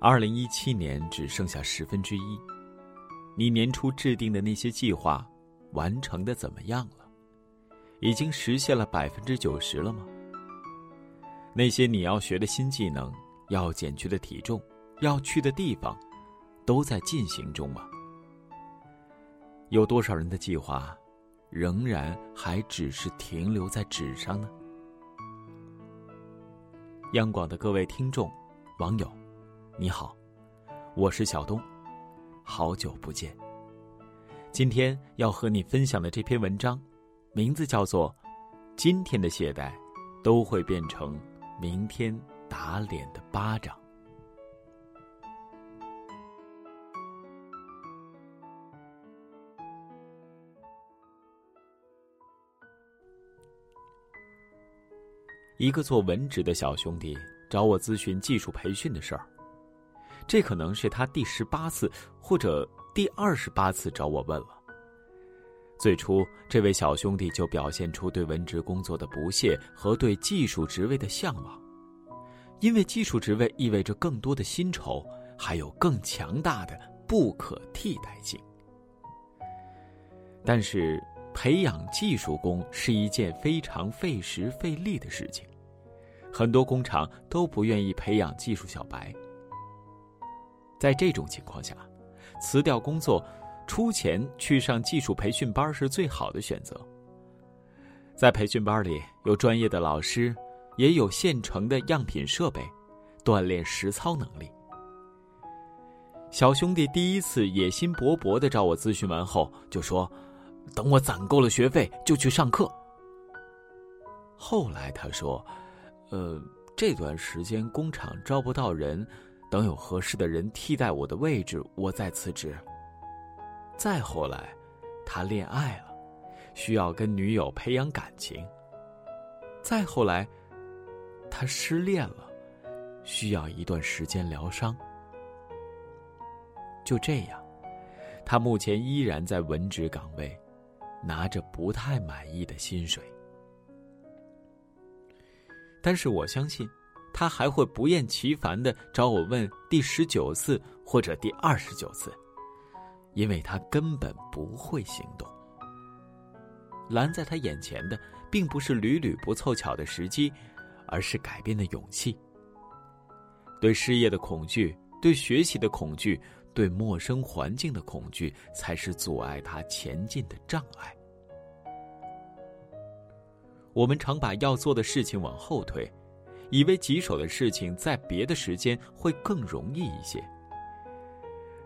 二零一七年只剩下十分之一，你年初制定的那些计划，完成的怎么样了？已经实现了百分之九十了吗？那些你要学的新技能，要减去的体重，要去的地方，都在进行中吗？有多少人的计划，仍然还只是停留在纸上呢？央广的各位听众、网友。你好，我是小东，好久不见。今天要和你分享的这篇文章，名字叫做《今天的懈怠都会变成明天打脸的巴掌》。一个做文职的小兄弟找我咨询技术培训的事儿。这可能是他第十八次或者第二十八次找我问了。最初，这位小兄弟就表现出对文职工作的不屑和对技术职位的向往，因为技术职位意味着更多的薪酬，还有更强大的不可替代性。但是，培养技术工是一件非常费时费力的事情，很多工厂都不愿意培养技术小白。在这种情况下，辞掉工作，出钱去上技术培训班是最好的选择。在培训班里，有专业的老师，也有现成的样品设备，锻炼实操能力。小兄弟第一次野心勃勃的找我咨询完后，就说：“等我攒够了学费，就去上课。”后来他说：“呃，这段时间工厂招不到人。”等有合适的人替代我的位置，我再辞职。再后来，他恋爱了，需要跟女友培养感情。再后来，他失恋了，需要一段时间疗伤。就这样，他目前依然在文职岗位，拿着不太满意的薪水。但是我相信。他还会不厌其烦的找我问第十九次或者第二十九次，因为他根本不会行动。拦在他眼前的，并不是屡屡不凑巧的时机，而是改变的勇气。对失业的恐惧，对学习的恐惧，对陌生环境的恐惧，才是阻碍他前进的障碍。我们常把要做的事情往后推。以为棘手的事情在别的时间会更容易一些，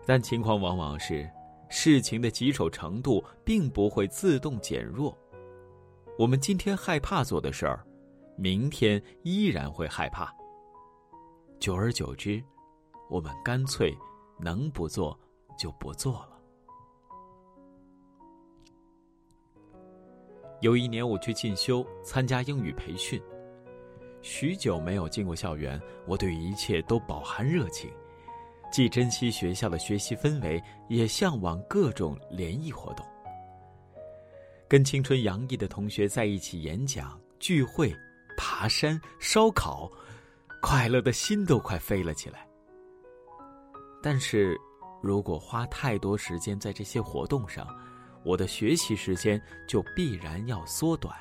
但情况往往是，事情的棘手程度并不会自动减弱。我们今天害怕做的事儿，明天依然会害怕。久而久之，我们干脆能不做就不做了。有一年我去进修，参加英语培训。许久没有进过校园，我对一切都饱含热情，既珍惜学校的学习氛围，也向往各种联谊活动。跟青春洋溢的同学在一起演讲、聚会、爬山、烧烤，快乐的心都快飞了起来。但是，如果花太多时间在这些活动上，我的学习时间就必然要缩短。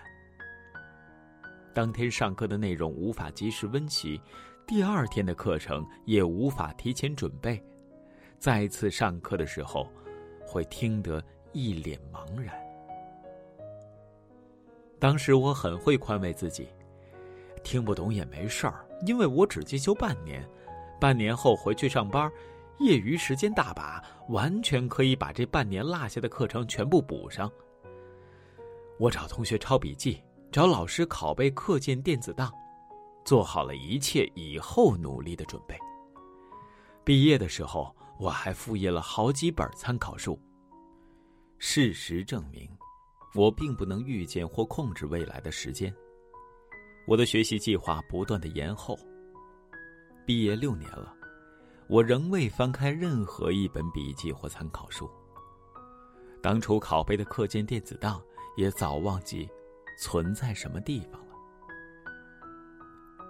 当天上课的内容无法及时温习，第二天的课程也无法提前准备，再次上课的时候，会听得一脸茫然。当时我很会宽慰自己，听不懂也没事儿，因为我只进修半年，半年后回去上班，业余时间大把，完全可以把这半年落下的课程全部补上。我找同学抄笔记。找老师拷贝课件电子档，做好了一切以后努力的准备。毕业的时候，我还复印了好几本参考书。事实证明，我并不能预见或控制未来的时间。我的学习计划不断的延后。毕业六年了，我仍未翻开任何一本笔记或参考书。当初拷贝的课件电子档也早忘记。存在什么地方了？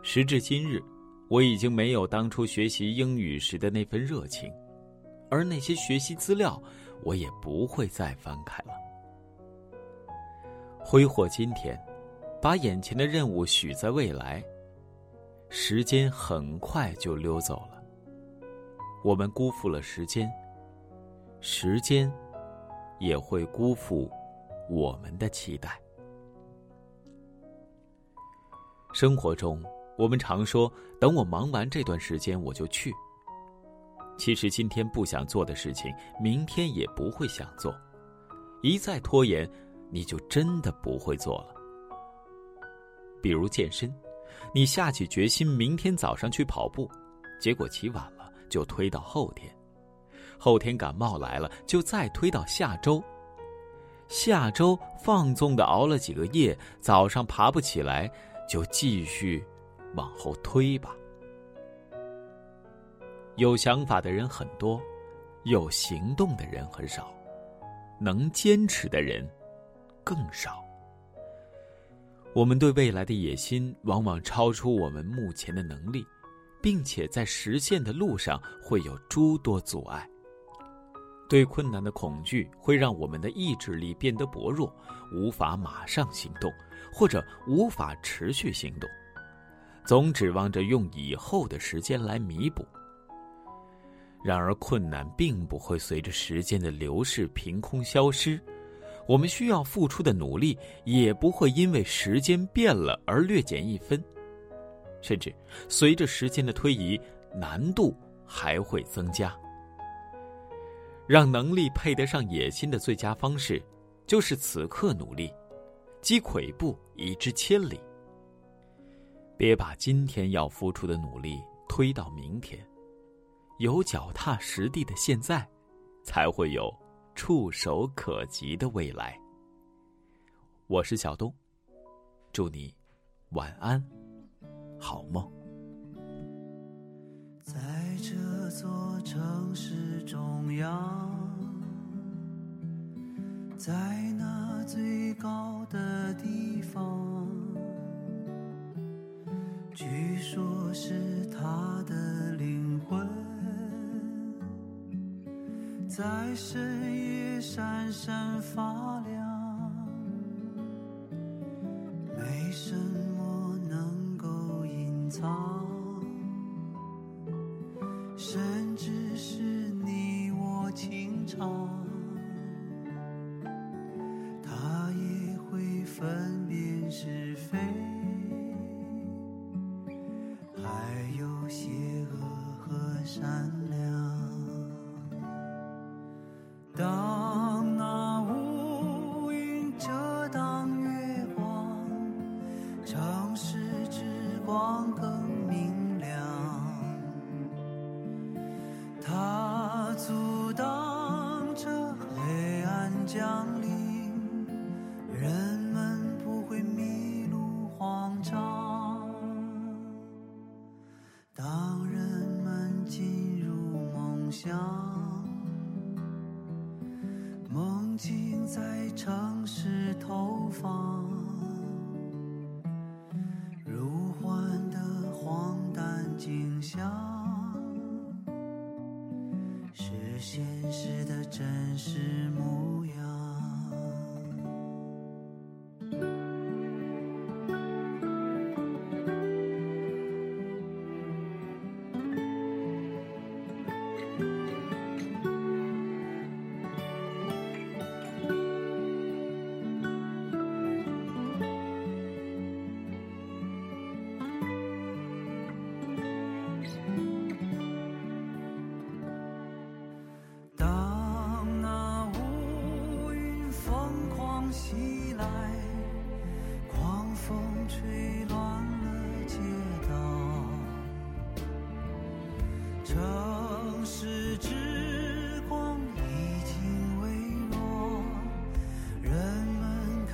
时至今日，我已经没有当初学习英语时的那份热情，而那些学习资料，我也不会再翻开了。挥霍今天，把眼前的任务许在未来，时间很快就溜走了。我们辜负了时间，时间也会辜负我们的期待。生活中，我们常说：“等我忙完这段时间，我就去。”其实，今天不想做的事情，明天也不会想做。一再拖延，你就真的不会做了。比如健身，你下起决心明天早上去跑步，结果起晚了，就推到后天；后天感冒来了，就再推到下周。下周放纵的熬了几个夜，早上爬不起来。就继续往后推吧。有想法的人很多，有行动的人很少，能坚持的人更少。我们对未来的野心往往超出我们目前的能力，并且在实现的路上会有诸多阻碍。对困难的恐惧会让我们的意志力变得薄弱，无法马上行动。或者无法持续行动，总指望着用以后的时间来弥补。然而，困难并不会随着时间的流逝凭空消失，我们需要付出的努力也不会因为时间变了而略减一分，甚至随着时间的推移，难度还会增加。让能力配得上野心的最佳方式，就是此刻努力。积跬步，以至千里。别把今天要付出的努力推到明天，有脚踏实地的现在，才会有触手可及的未来。我是小东，祝你晚安，好梦。在这座城市中央，在那最高的。地方，据说是他的灵魂，在深夜闪闪发亮，分曾经在城市投放，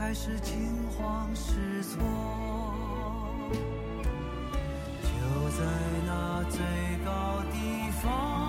还是惊慌失措。就在那最高地方。